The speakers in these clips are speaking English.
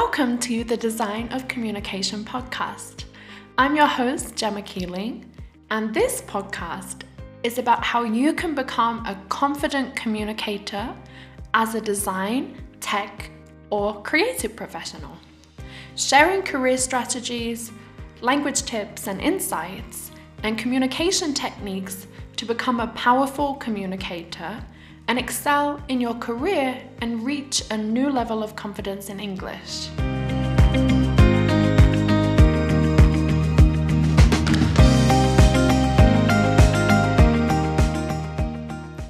Welcome to the Design of Communication podcast. I'm your host, Gemma Keeling, and this podcast is about how you can become a confident communicator as a design, tech, or creative professional. Sharing career strategies, language tips and insights, and communication techniques to become a powerful communicator and excel in your career and reach a new level of confidence in English.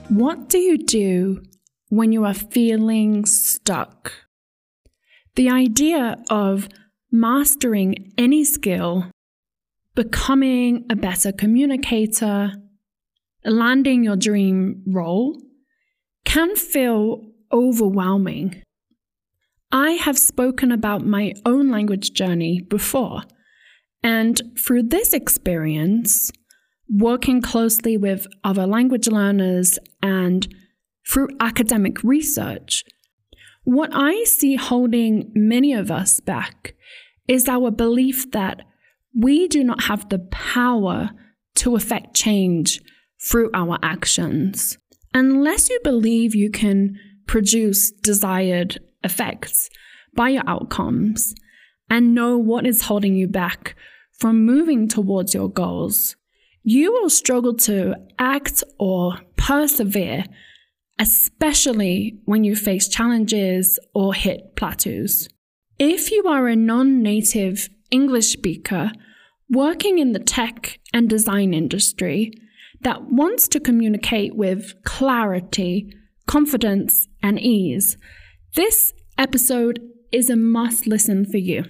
What do you do when you are feeling stuck? The idea of mastering any skill, becoming a better communicator, landing your dream role, can feel overwhelming. I have spoken about my own language journey before, and through this experience, working closely with other language learners and through academic research, what I see holding many of us back is our belief that we do not have the power to affect change through our actions unless you believe you can produce desired effects by your outcomes and know what is holding you back from moving towards your goals, you will struggle to act or persevere, especially when you face challenges or hit plateaus. If you are a non native English speaker working in the tech and design industry, that wants to communicate with clarity, confidence, and ease, this episode is a must listen for you.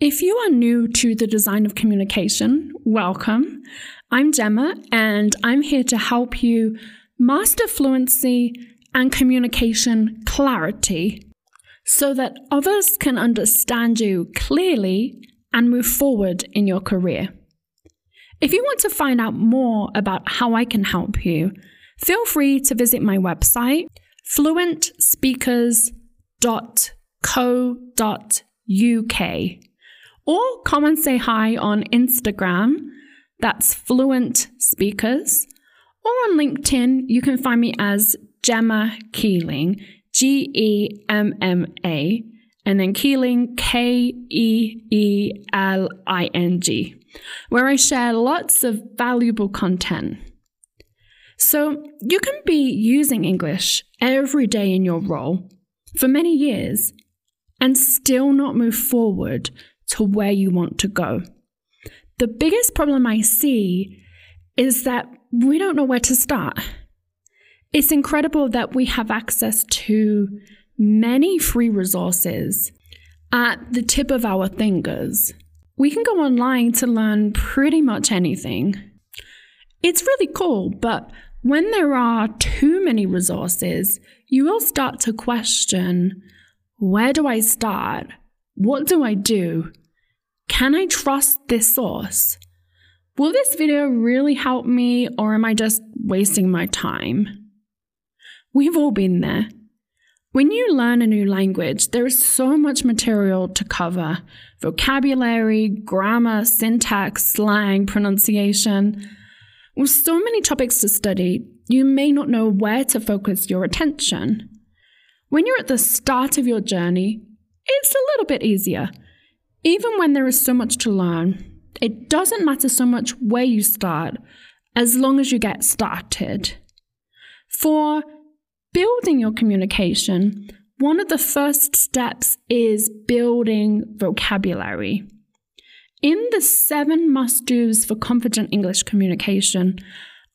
If you are new to the design of communication, welcome. I'm Gemma, and I'm here to help you master fluency and communication clarity so that others can understand you clearly and move forward in your career. If you want to find out more about how I can help you, feel free to visit my website, fluentspeakers.co.uk, or come and say hi on Instagram, that's Fluent Speakers, or on LinkedIn, you can find me as Gemma Keeling, G E M M A, and then Keeling, K E E L I N G where I share lots of valuable content. So you can be using English every day in your role for many years and still not move forward to where you want to go. The biggest problem I see is that we don't know where to start. It's incredible that we have access to many free resources at the tip of our fingers we can go online to learn pretty much anything. It's really cool, but when there are too many resources, you will start to question where do I start? What do I do? Can I trust this source? Will this video really help me, or am I just wasting my time? We've all been there. When you learn a new language, there is so much material to cover vocabulary, grammar, syntax, slang, pronunciation. With so many topics to study, you may not know where to focus your attention. When you're at the start of your journey, it's a little bit easier. Even when there is so much to learn, it doesn't matter so much where you start as long as you get started. For building your communication, one of the first steps is building vocabulary. In the seven must do's for confident English communication,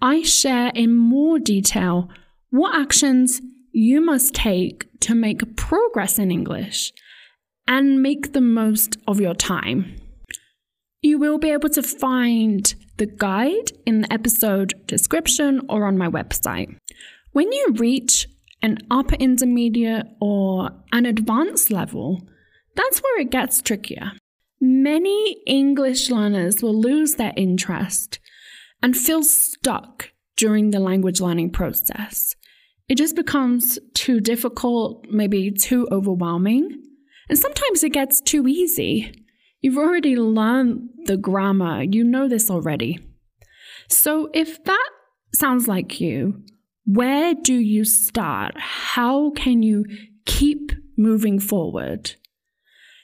I share in more detail what actions you must take to make progress in English and make the most of your time. You will be able to find the guide in the episode description or on my website. When you reach an upper intermediate or an advanced level, that's where it gets trickier. Many English learners will lose their interest and feel stuck during the language learning process. It just becomes too difficult, maybe too overwhelming, And sometimes it gets too easy. You've already learned the grammar, you know this already. So if that sounds like you, where do you start? How can you keep moving forward?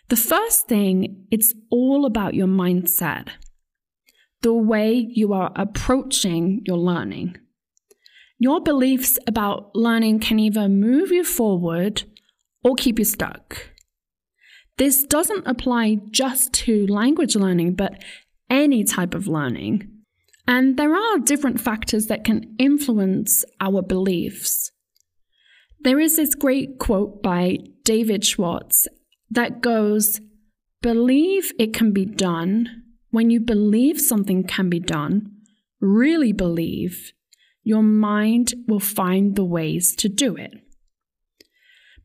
The first thing, it's all about your mindset, the way you are approaching your learning. Your beliefs about learning can either move you forward or keep you stuck. This doesn't apply just to language learning, but any type of learning. And there are different factors that can influence our beliefs. There is this great quote by David Schwartz that goes, Believe it can be done. When you believe something can be done, really believe, your mind will find the ways to do it.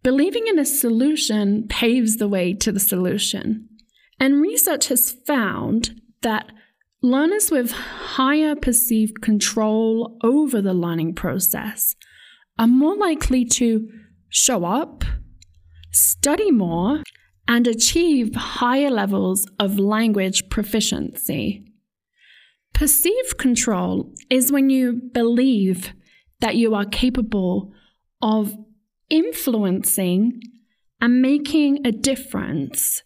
Believing in a solution paves the way to the solution. And research has found that learners with higher perceived control over the learning process are more likely to show up, study more, and achieve higher levels of language proficiency. Perceived control is when you believe that you are capable of influencing and making a difference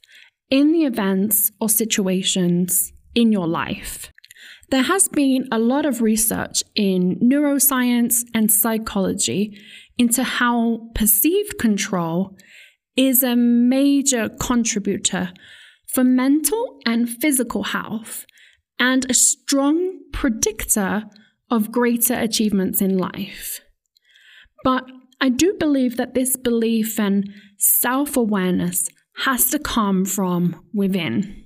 in the events or situations in your life. There has been a lot of research in neuroscience and psychology into how perceived control is a major contributor for mental and physical health and a strong predictor of greater achievements in life. But I do believe that this belief and self awareness has to come from within.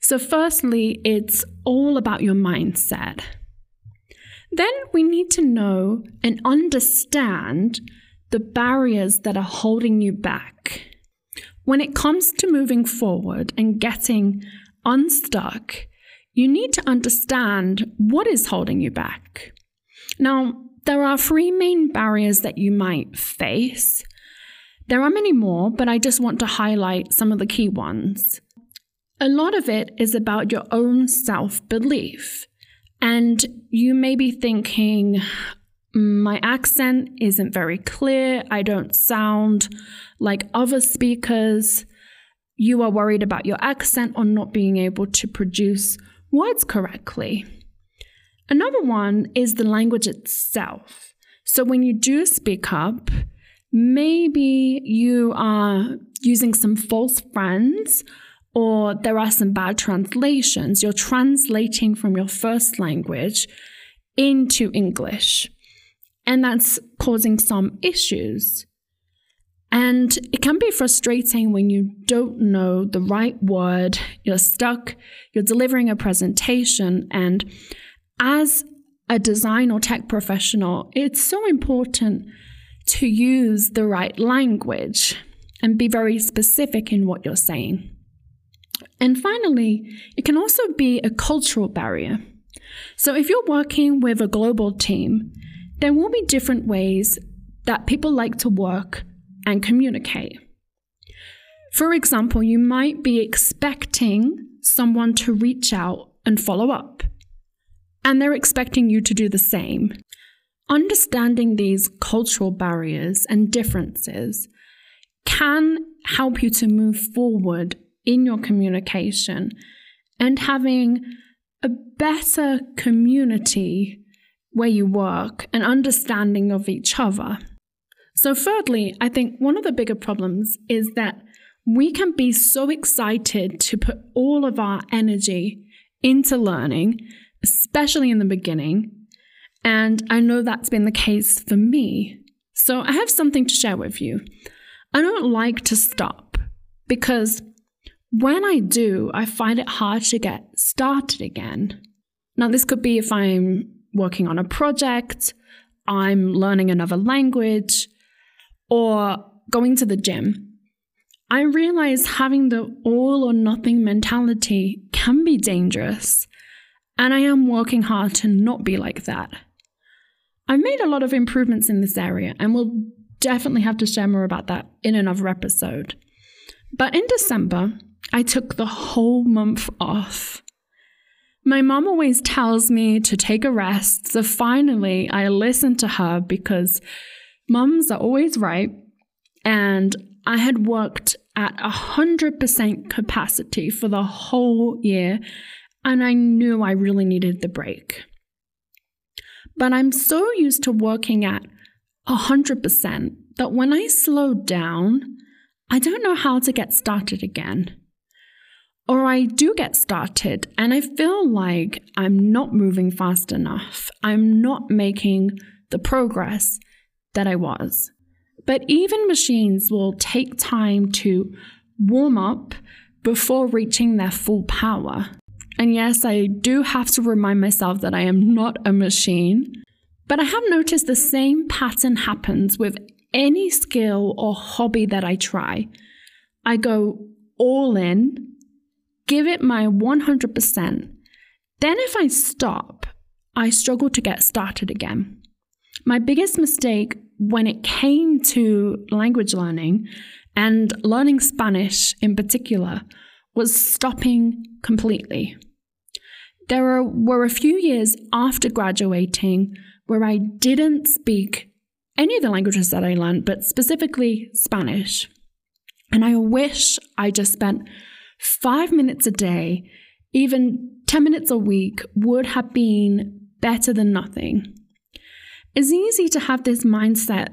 So, firstly, it's all about your mindset. Then we need to know and understand the barriers that are holding you back. When it comes to moving forward and getting unstuck, you need to understand what is holding you back. Now, there are three main barriers that you might face. There are many more, but I just want to highlight some of the key ones. A lot of it is about your own self belief. And you may be thinking, my accent isn't very clear. I don't sound like other speakers. You are worried about your accent or not being able to produce words correctly. Another one is the language itself. So when you do speak up, maybe you are using some false friends or there are some bad translations. You're translating from your first language into English, and that's causing some issues. And it can be frustrating when you don't know the right word, you're stuck, you're delivering a presentation, and as a design or tech professional, it's so important to use the right language and be very specific in what you're saying. And finally, it can also be a cultural barrier. So if you're working with a global team, there will be different ways that people like to work and communicate. For example, you might be expecting someone to reach out and follow up and they're expecting you to do the same. Understanding these cultural barriers and differences can help you to move forward in your communication and having a better community where you work and understanding of each other. So, thirdly, I think one of the bigger problems is that we can be so excited to put all of our energy into learning especially in the beginning. And I know that's been the case for me. So I have something to share with you. I don't like to stop because when I do, I find it hard to get started again. Now, this could be if I'm working on a project, I'm learning another language, or going to the gym. I realize having the all or nothing mentality can be dangerous. And I am working hard to not be like that. I've made a lot of improvements in this area, and we'll definitely have to share more about that in another episode. But in December, I took the whole month off. My mom always tells me to take a rest, so finally I listened to her because mums are always right. And I had worked at 100% capacity for the whole year, and I knew I really needed the break. But I'm so used to working at 100% that when I slow down, I don't know how to get started again. Or I do get started and I feel like I'm not moving fast enough. I'm not making the progress that I was. But even machines will take time to warm up before reaching their full power. And yes, I do have to remind myself that I am not a machine. But I have noticed the same pattern happens with any skill or hobby that I try. I go all in, give it my 100%. Then, if I stop, I struggle to get started again. My biggest mistake when it came to language learning and learning Spanish in particular was stopping completely. There were, a few years after graduating where I didn't speak any of the languages that I learned, but specifically Spanish. And I wish I just spent five minutes a day, even 10 minutes a week, would have been better than nothing. It's easy to have this mindset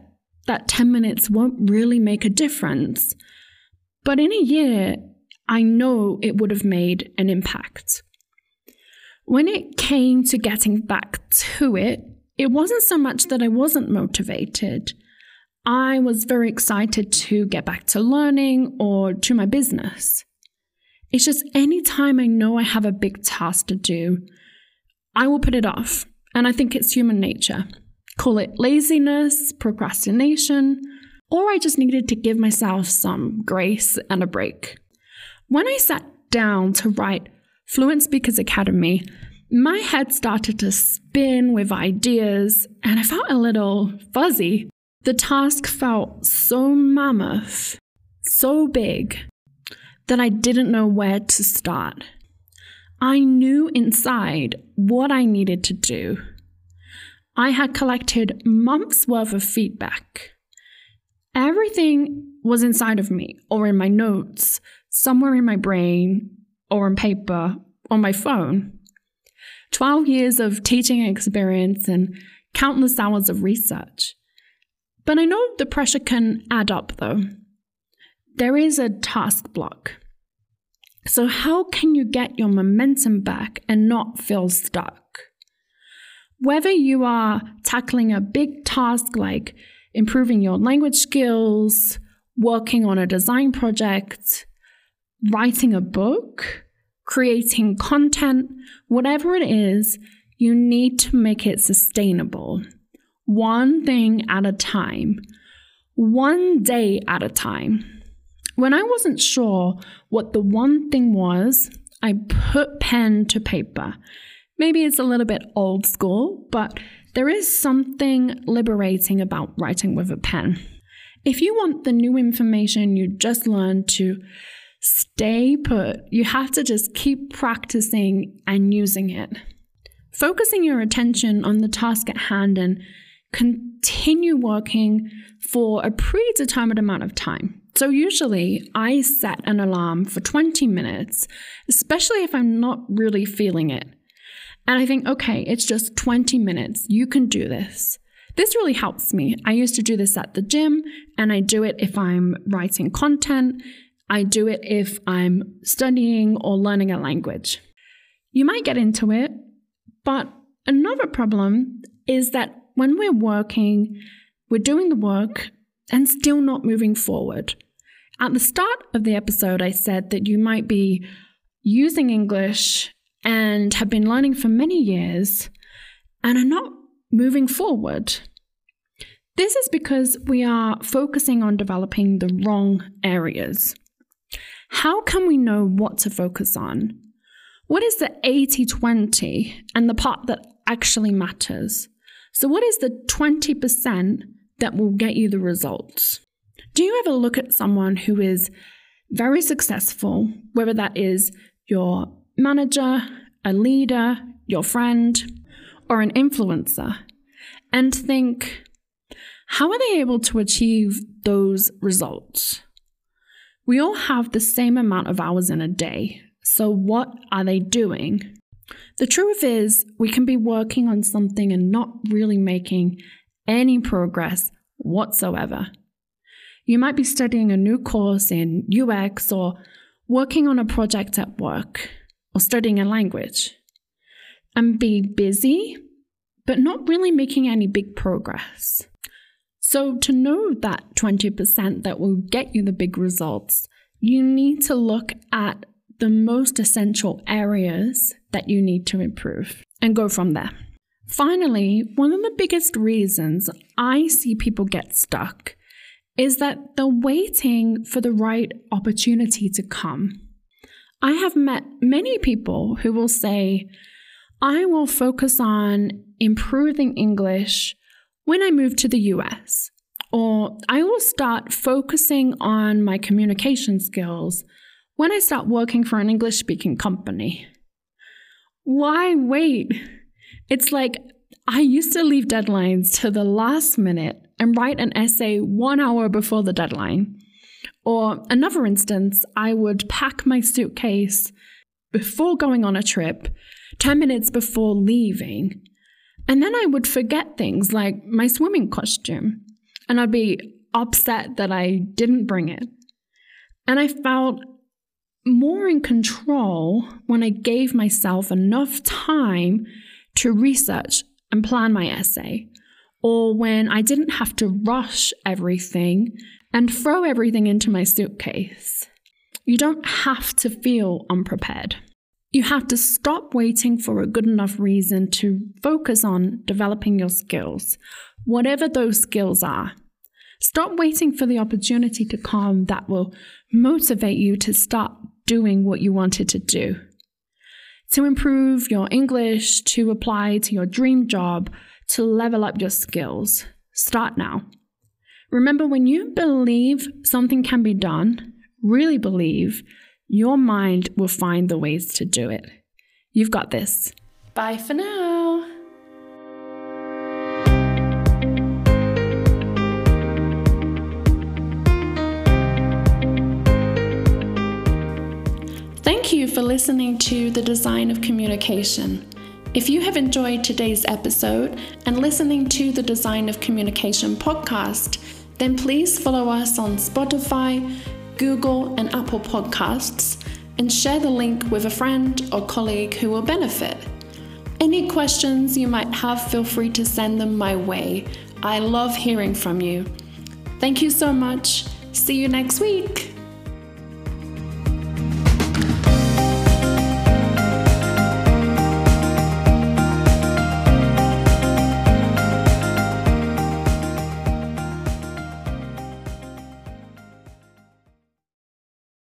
that 10 minutes won't really make a difference. But in a year, I know it would have made an impact. When it came to getting back to it, it wasn't so much that I wasn't motivated. I was very excited to get back to learning or to my business. It's just anytime I know I have a big task to do, I will put it off. And I think it's human nature. Call it laziness, procrastination, or I just needed to give myself some grace and a break. When I sat down to write Fluent Speakers Academy, my head started to spin with ideas and I felt a little fuzzy. The task felt so mammoth, so big, that I didn't know where to start. I knew inside what I needed to do. I had collected months worth of feedback. Everything was inside of me, or in my notes, somewhere in my brain, or on paper, on my phone. 12 years of teaching experience and countless hours of research. But I know the pressure can add up though. There is a task block. So, how can you get your momentum back and not feel stuck? Whether you are tackling a big task like improving your language skills, working on a design project, writing a book, creating content, whatever it is, you need to make it sustainable. One thing at a time, one day at a time. When I wasn't sure what the one thing was, I put pen to paper. Maybe it's a little bit old school, but there is something liberating about writing with a pen. If you want the new information you just learned to stay put. You have to just keep practicing and using it. Focusing your attention on the task at hand and continue working for a predetermined amount of time. So, usually I set an alarm for 20 minutes, especially if I'm not really feeling it. And I think, okay, it's just 20 minutes. You can do this. This really helps me. I used to do this at the gym, and I do it if I'm writing content I do it if I'm studying or learning a language. You might get into it, but another problem is that when we're working, we're doing the work and still not moving forward. At the start of the episode, I said that you might be using English and have been learning for many years and are not moving forward. This is because we are focusing on developing the wrong areas. How can we know what to focus on? What is the 80 20 and the part that actually matters? So, what is the 20% that will get you the results? Do you ever look at someone who is very successful, whether that is your manager, a leader, your friend, or an influencer, and think, how are they able to achieve those results? We all have the same amount of hours in a day, so what are they doing? The truth is, we can be working on something and not really making any progress whatsoever. You might be studying a new course in UX or working on a project at work or studying a language and be busy, but not really making any big progress. So, to know that 20% that will get you the big results, you need to look at the most essential areas that you need to improve and go from there. Finally, one of the biggest reasons I see people get stuck is that they're waiting for the right opportunity to come. I have met many people who will say, I will focus on improving English when I move to the US, or I will start focusing on my communication skills when I start working for an English speaking company. Why wait? It's like I used to leave deadlines to the last minute and write an essay one hour before the deadline. Or another instance, I would pack my suitcase before going on a trip, 10 minutes before leaving. And then I would forget things like my swimming costume. And I'd be upset that I didn't bring it. And I felt more in control when I gave myself enough time to research and plan my essay, or when I didn't have to rush everything and throw everything into my suitcase. You don't have to feel unprepared. You have to stop waiting for a good enough reason to focus on developing your skills, whatever those skills are. Stop waiting for the opportunity to come that will motivate you to start doing what you wanted to do to improve your English, to apply to your dream job, to level up your skills. Start now. Remember, when you believe something can be done, really believe, your mind will find the ways to do it. You've got this. Bye for now. Thank you for listening to The Design of Communication. If you have enjoyed today's episode and listening to the Design of Communication podcast, then please follow us on Spotify, Google, and Apple Podcasts and share the link with a friend or colleague who will benefit. Any questions you might have, feel free to send them my way. I love hearing from you. Thank you so much. See you next week.